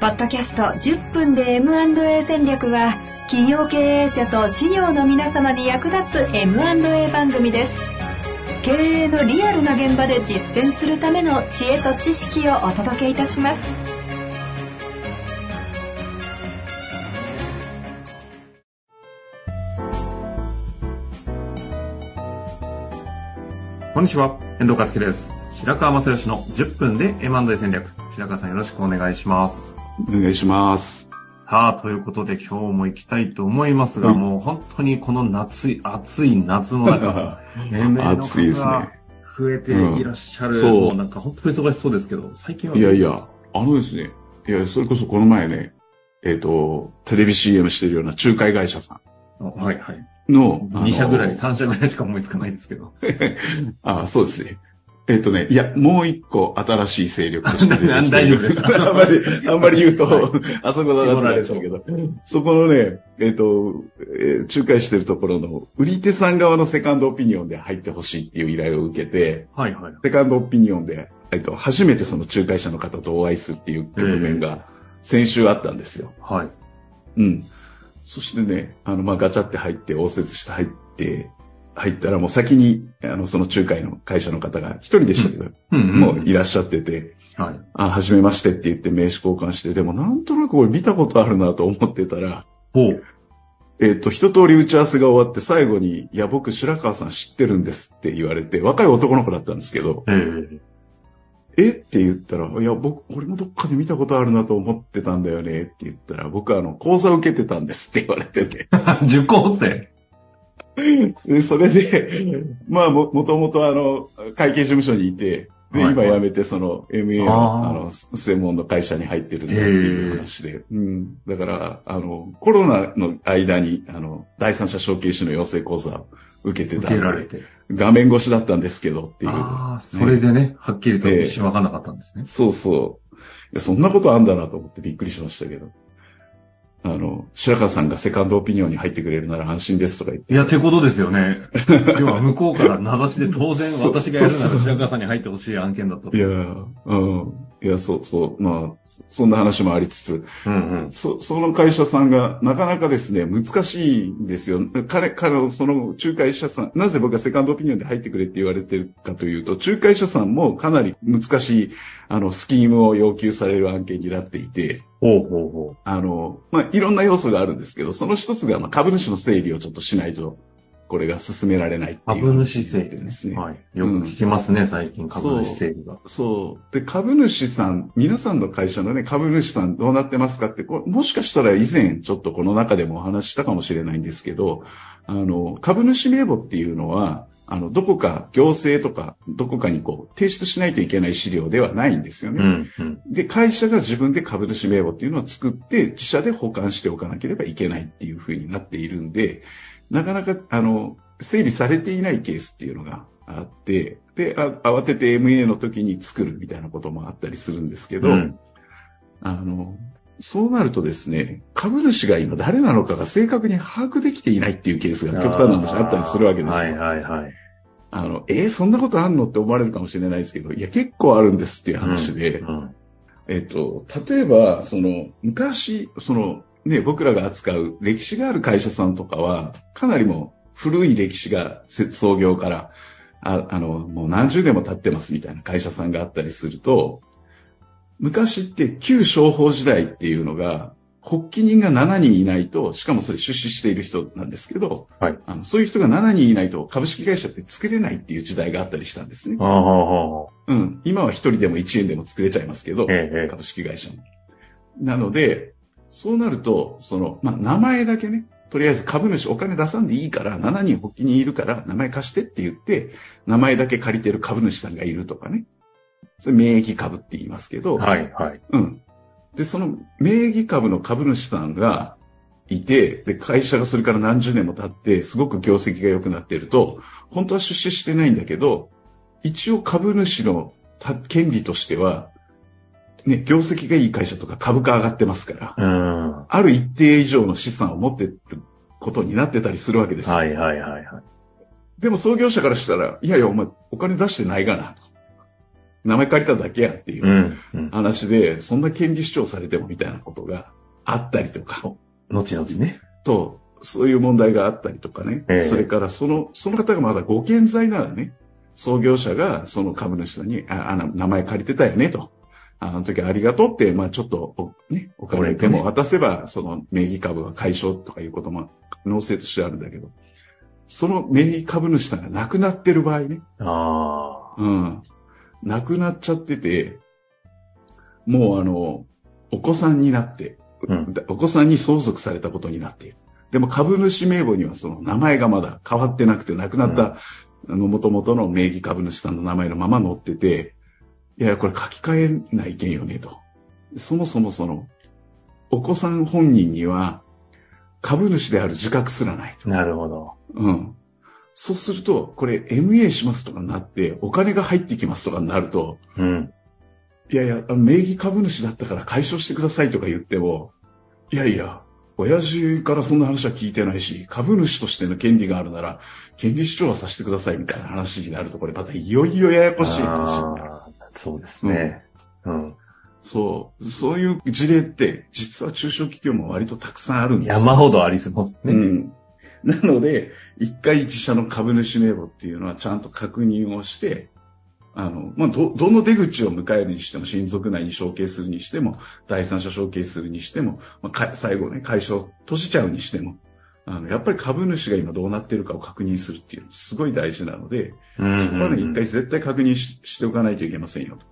ポッドキャスト10分で M&A 戦略は企業経営者と事業の皆様に役立つ M&A 番組です経営のリアルな現場で実践するための知恵と知識をお届けいたしますこんにちは、遠藤和樹です。白川正義の10分で M&A 戦略。白川さんよろしくお願いします。お願いします。さあ、ということで今日も行きたいと思いますが、はいもう本当にこの夏い、暑い夏の中、年齢の暑いです数がね。増えていらっしゃる、うんそうなんか本当に忙しそうですけど、最近はいやいや、あのですね、いや、それこそこの前ね、えっ、と、テレビ CM してるような仲介会社さあはいはい。んの、あの2社ぐらい、3社ぐらいしか思いつかないんですけど。あそうですね。えっ、とね、いや、もう一個新しい勢力として出てきて る大丈夫です あんまり、あんまり言うと、はいあそこだなってなっちゃうけど、そこのね、えっ、と、えー仲介してるところの、売り手さん側のセカンドオピニオンで入ってほしいっていう依頼を受けて、はいはい。セカンドオピニオンで、えっと、初めてその仲介者の方とお会いするっていう局面が先週あったんですよ。はい。うん。そしてね、あの、まあ、ガチャって入って、応接して入って、入ったらもう先に、あの、その仲介の会社の方が一人でしたけど、うんうん。もういらっしゃってて、はい。あ、はじめましてって言って名刺交換して、でもなんとなくこれ見たことあるなと思ってたら、ほう。えっ、と、一通り打ち合わせが終わって最後に、いや、僕白川さん知ってるんですって言われて、若い男の子だったんですけど、えええって言ったら、いや、僕、俺もどっかで見たことあるなと思ってたんだよねって言ったら、僕あの、講座受けてたんですって言われてて。受講生？でそれで、まあ、も、もともとあの、会計事務所にいて、で、今辞めて、その、MA の、あの、専門の会社に入ってるっていう話で。うん。だから、あの、コロナの間に、あの、第三者承継士の養成講座を受けて受たんで、けられて。画面越しだったんですけどっていう。ああ、それでね、はっきりと一瞬わかんなかったんですね。そうそう。そんなことあんだなと思ってびっくりしましたけど。あの、白川さんがセカンドオピニオンに入ってくれるなら安心ですとか言って。いや、ってことですよね。要は向こうから名指しで当然私がやるなら白川さんに入ってほしい案件だったと。いや、うん。いや、そうそう。まあ、そそんな話もありつつ、うんうん。そ、その会社さんがなかなかですね、難しいんですよ。彼、彼のその仲介者さん、なぜ僕がセカンドオピニオンで入ってくれって言われてるかというと、仲介者さんもかなり難しい、あの、スキームを要求される案件になっていて、ほうほうほあの、まあ、いろんな要素があるんですけど、その一つが、まあ、株主の整理をちょっとしないと、これが進められないっていう。株主整理ですね。はい。よく聞きますね、最近株主整理が。そう。で、株主さん、皆さんの会社のね、株主さんどうなってますかって、これもしかしたら以前ちょっとこの中でもお話ししたかもしれないんですけど、あの、株主名簿っていうのは、あの、どこか行政とか、どこかにこう、提出しないといけない資料ではないんですよね。うんうん。で、会社が自分で株主名簿っていうのを作って、自社で保管しておかなければいけないっていうふうになっているんで、なかなか、あの、整理されていないケースっていうのがあって、で、あ慌てて MA の時に作るみたいなこともあったりするんですけど、うんあの、そうなるとですね、株主が今誰なのかが正確に把握できていないっていうケースが極端な話あったりするわけですよ。はいはいはい。あの、えーそんなことあんのって思われるかもしれないですけど、いや、結構あるんですっていう話で、うんえっと、例えば、その、昔、その、ね、僕らが扱う歴史がある会社さんとかは、かなりもう古い歴史がせ創業から、ああの、もう何十年も経ってますみたいな会社さんがあったりすると、昔って旧商法時代っていうのが、発起人が7人いないと、しかもそれ出資している人なんですけど、はいあのそういう人が7人いないと株式会社って作れないっていう時代があったりしたんですね。ああ、はうん。今は1人でも1円でも作れちゃいますけど、ええええ株式会社も。なので、そうなると、その、まあ、名前だけね、とりあえず株主お金出さんでいいから、7人発起人いるから名前貸してって言って、名前だけ借りてる株主さんがいるとかね。それ名義株って言いますけど、はいはい。うん。で、その名義株の株主さんがいて、で、会社がそれから何十年も経って、すごく業績が良くなっていると、本当は出資してないんだけど、一応株主のた権利としては、ね、業績がいい会社とか株価上がってますから、うん。ある一定以上の資産を持ってることになってたりするわけですよ。はいはいはいはい。でも創業者からしたら、いやいや、お前お金出してないがな。名前借りただけやっていううん。うん。話で、そんな権利主張されてもみたいなことがあったりとか、後々ね。と、そういう問題があったりとかね。ええそれから、その、その方がまだご健在ならね、創業者がその株主さんに、あ、あの名前借りてたよね、と。あの時ありがとうって、まあちょっとお、ね、お金でも渡せば、その名義株は解消とかいうことも可能性としてあるんだけど、その名義株主さんが亡くなってる場合ね、あうん。亡くなっちゃってて、もうあの、お子さんになって、うん。お子さんに相続されたことになっている。でも株主名簿にはその名前がまだ変わってなくて、亡くなった、あの、元々の名義株主さんの名前のまま載ってて、いや、これ書き換えないけんよね、と。そもそもその、お子さん本人には、株主である自覚すらないと。あ。なるほど。うん。そうすると、これ MA しますとかになって、お金が入ってきますとかになると、うん。いやいや、名義株主だったから解消してくださいとか言っても、いやいや、親父からそんな話は聞いてないし、株主としての権利があるなら、権利主張はさせてくださいみたいな話になると、これまたいよいよややこしい話になる。そうですね。うん。そう、そういう事例って、実は中小企業も割とたくさんあるんですよ山ほどありそうですね。うん。なので、一回自社の株主名簿っていうのはちゃんと確認をして、あの、まあ、ど、どの出口を迎えるにしても、親族内に承継するにしても、第三者承継するにしても、まあ、か最後ね、会社を閉じちゃうにしても、あの、やっぱり株主が今どうなってるかを確認するっていうのすごい大事なので、うん。そこはね、一回絶対確認ししておかないといけませんよと。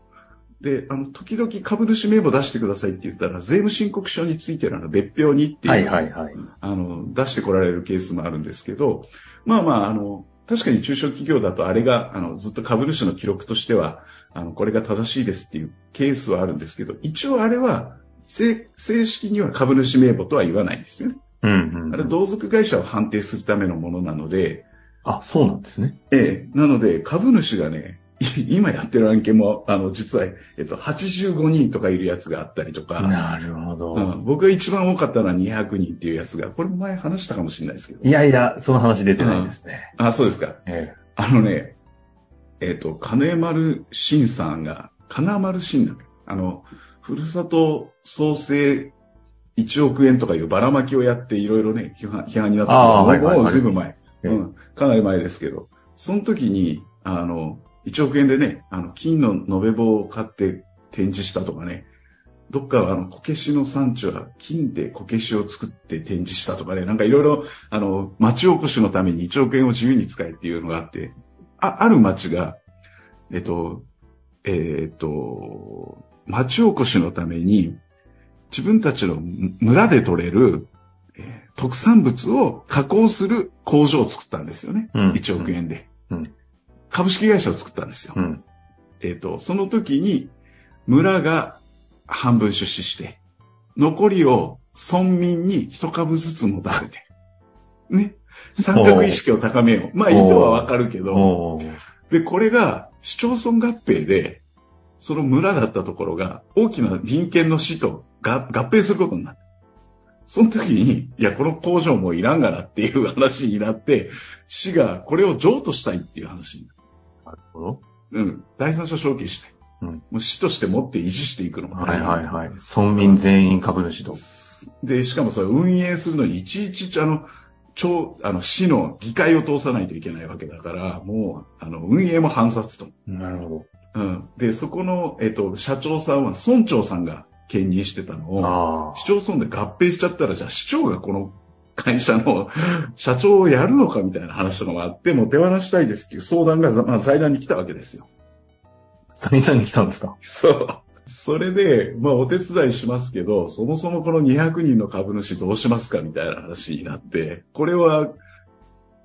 で、あの、時々株主名簿出してくださいって言ったら、税務申告書についての別表にっていう、はいはいはい。あの、出してこられるケースもあるんですけど、まあまあ、あの、確かに中小企業だとあれが、あの、ずっと株主の記録としては、あの、これが正しいですっていうケースはあるんですけど、一応あれは、正正式には株主名簿とは言わないんですよね。うんうん。あれ、同族会社を判定するためのものなので、あ、そうなんですね。ええ、なので、株主がね、い今やってる案件も、あの、実は、えっと、85人とかいるやつがあったりとか、なるほど。うん、僕が一番多かったのは200人っていうやつが、これも前話したかもしれないですけど。いやいや、その話出てないですね。あ、そうですか。えあのね、えっ、と、金丸信さんが、金丸信だっけ？あの、ふるさと創生1億円とかいうばらまきをやっていろいろね、批判批判になった。あーはいはいはい。もうずいぶん前、えうん。かなり前ですけど、その時に、あの、1億円でね、あの、金の延べ棒を買って展示したとかね、どっかはあの、こけしの産地は金でこけしを作って展示したとかね、なんかいろいろ、あの、町おこしのために1億円を自由に使えっていうのがあって、あ、ある町が、えっと、えっと、町おこしのために、自分たちの村で取れる、えー特産物を加工する工場を作ったんですよね。うん1億円で、うん株式会社を作ったんですよ。うん。えっ、と、その時に、村が半分出資して、残りを村民に一株ずつ持たせて、ね。三角意識を高めよう。まあ、意図はわかるけど、で、これが市町村合併で、その村だったところが大きな隣県の市とが合併することになった。その時に、いや、この工場もういらんがなっていう話になって、市がこれを譲渡したいっていう話になる。なるほど。うん。第三者承継したい。うんもう市として持って維持していくのがはいはいはい。村民全員株主と。で、しかもそれ運営するのにいちいち、あの、超、あの、市の議会を通さないといけないわけだから、もう、あの、運営も反殺と。なるほうん。で、そこの、えっと、社長さんは村長さんが兼任してたのど。を、あ市町村で合併しちゃったら、じゃあ市長がこの会社の 社長をやるのかみたいな話とかもあって、もう手放したいですっていう相談が、まあ、財団に来たわけですよ。あ。それに来たんですか？そう。それで、まあお手伝いしますけど、そもそもこの200人の株主どうしますかみたいな話になって、これは、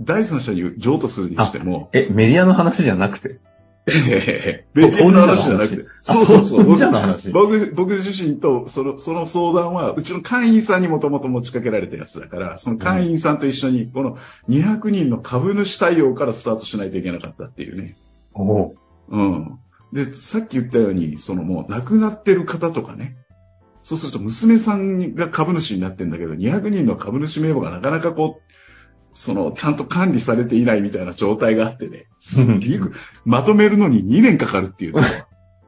第三者に譲渡するにしても、え、メディアの話じゃなくて？ええ別の話じゃなくて、あそうそうそう。当事者の話僕、僕自身と、その、その相談は、うちの会員さんにもともと持ちかけられたやつだから、その会員さんと一緒に、この200人の株主対応からスタートしないといけなかったっていうね。おおうん。で、さっき言ったように、そのもう亡くなってる方とかね。そうすると娘さんが株主になってんだけど、200人の株主名簿がなかなかこう、その、ちゃんと管理されていないみたいな状態があってね。すっげえまとめるのに2年かかるっていう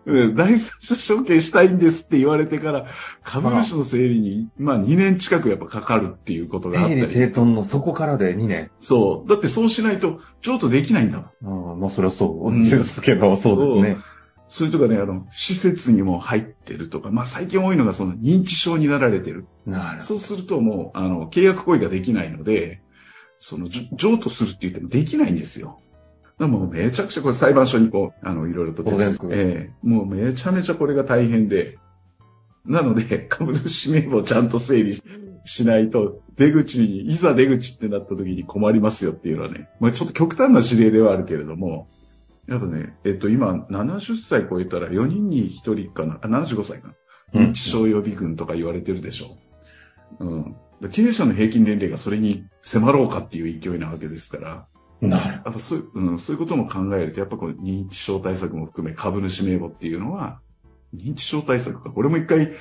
第三者承継したいんですって言われてから、株主の整理に、まあ2年近くやっぱかかるっていうことがあった整理り。整頓のそこからで2年。そう。だってそうしないと譲渡できないんだもん。うん、まあそれはそうですけど、そうですね。それとかね、あの、施設にも入ってるとか、まあ最近多いのがその認知症になられてる。なるほそうするともう、あの、契約行為ができないので、その、譲渡するって言ってもできないんですよ。だからもうめちゃくちゃこれ裁判所にこう、あの、いろいろと手続きええもうめちゃめちゃこれが大変で、なので、株主名簿をちゃんと整理しないと、出口に、いざ出口ってなった時に困りますよっていうのはね、まあちょっと極端な指令ではあるけれども、やっぱね、えっと、今、70歳超えたら4人に1人かな、あ、75歳かな。うん認知症予備軍とか言われてるでしょ。うん。経営者の平均年齢がそれに迫ろうかっていう勢いなわけですから、ど。なるやっぱそういう、うん、そういうことも考えると、やっぱこの認知症対策も含め株主名簿っていうのは、認知症対策か。これも一回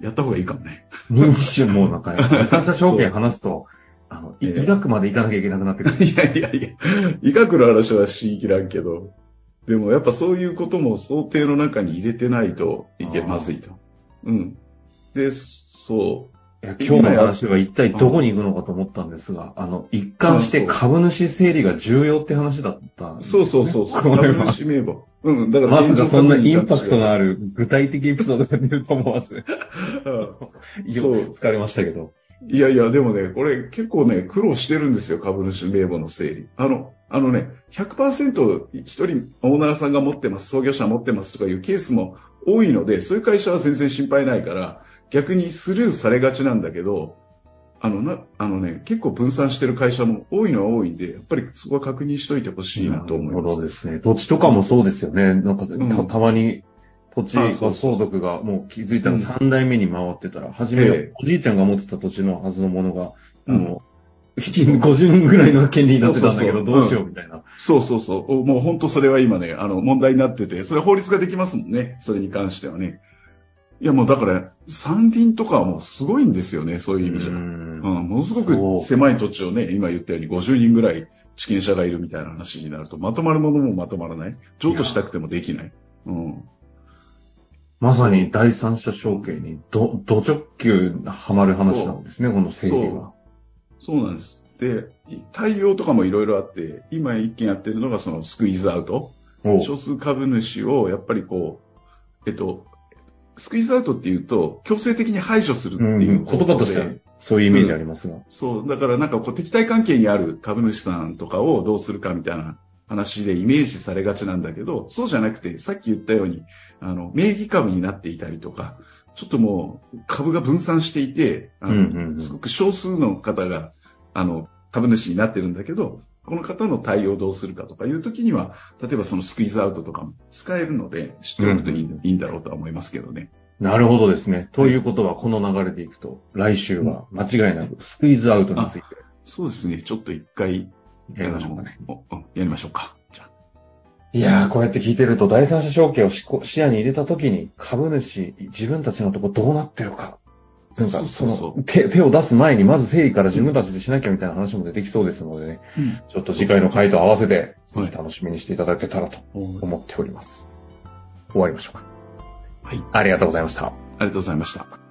やった方がいいかもね。認知症もなんか、第三者証券話すと、あの、いええ医学まで行かなきゃいけなくなってくる。いやいやいや、医学の話はしきらんけど、でもやっぱそういうことも想定の中に入れてないといけまずいと。うん。で、そう。今日の話は一体どこに行くのかと思ったんですが、あの、一貫して株主整理が重要って話だったんですね、そうそうそう。これは。株主名簿。うん、だからまさかそんなインパクトのあある具体的エピソードが出ると思わず、る。よ疲れましたけど。いやいや、でもね、これ結構ね、苦労してるんですよ、株主名簿の整理。あの、あのね、100%一人オーナーさんが持ってます、創業者持ってますとかいうケースも多いので、そういう会社は全然心配ないから、逆にスルーされがちなんだけど、あのな、あのね、結構分散してる会社も多いのは多いんで、やっぱりそこは確認しといてほしいなと思います。ですね。土地とかもそうですよね。なんかた、んたまに土地が相続がもう気づいたらうん3代目に回ってたら、初めええおじいちゃんが持ってた土地のはずのものが、うんあの、50人ぐらいの権利になってたんだけど、どうしようみたいな。そうそうそう。おもう本当それは今ね、あの、問題になってて、それは法律ができますもんね。それに関してはね。いやもうだから、山林とかはもうすごいんですよね、そういう意味じゃ。ううん、んものすごく狭い土地をね、今言ったように50人ぐらい地権者がいるみたいな話になると、まとまるものもまとまらない。譲渡したくてもできない。うん。まさに第三者承継にど、ど直球はまる話なんですね、この整理は。そうなんです。で、対応とかもいろいろあって、今一件やってるのがそのスクイーズアウト。少数株主をやっぱりこう、えっと、スクイーズアウトっていうと、強制的に排除するってうん、いう言葉として。そういうイメージありますが。そう、だからなんかこう敵対関係にある株主さんとかをどうするかみたいな話でイメージされがちなんだけど、そうじゃなくて、さっき言ったように、あの、名義株になっていたりとか、ちょっともう株が分散していて、あのうんうんうん。すごく少数の方が、あの、株主になってるんだけど、この方の対応をどうするかとかいうときには、例えばそのスクイーズアウトとかも使えるので、知っておくといい,、うんだろうとは思いますけどね。なるほどですね。ということは、この流れでいくと、来週は間違いなくスクイーズアウトについてそうですね。ちょっと一回、やりましょうかね。やりましょうか。じゃあ。いやー、こうやって聞いてると、第三者承継を視野に入れたときに、株主、自分たちのとこどうなってるか。なんか、その手、手を出す前に、まず整理から自分たちでしなきゃみたいな話も出てきそうですのでね、ちょっと次回の回と合わせて、ぜひ楽しみにしていただけたらと思っております。終わりましょうか。はい。ありがとうございました。ありがとうございました。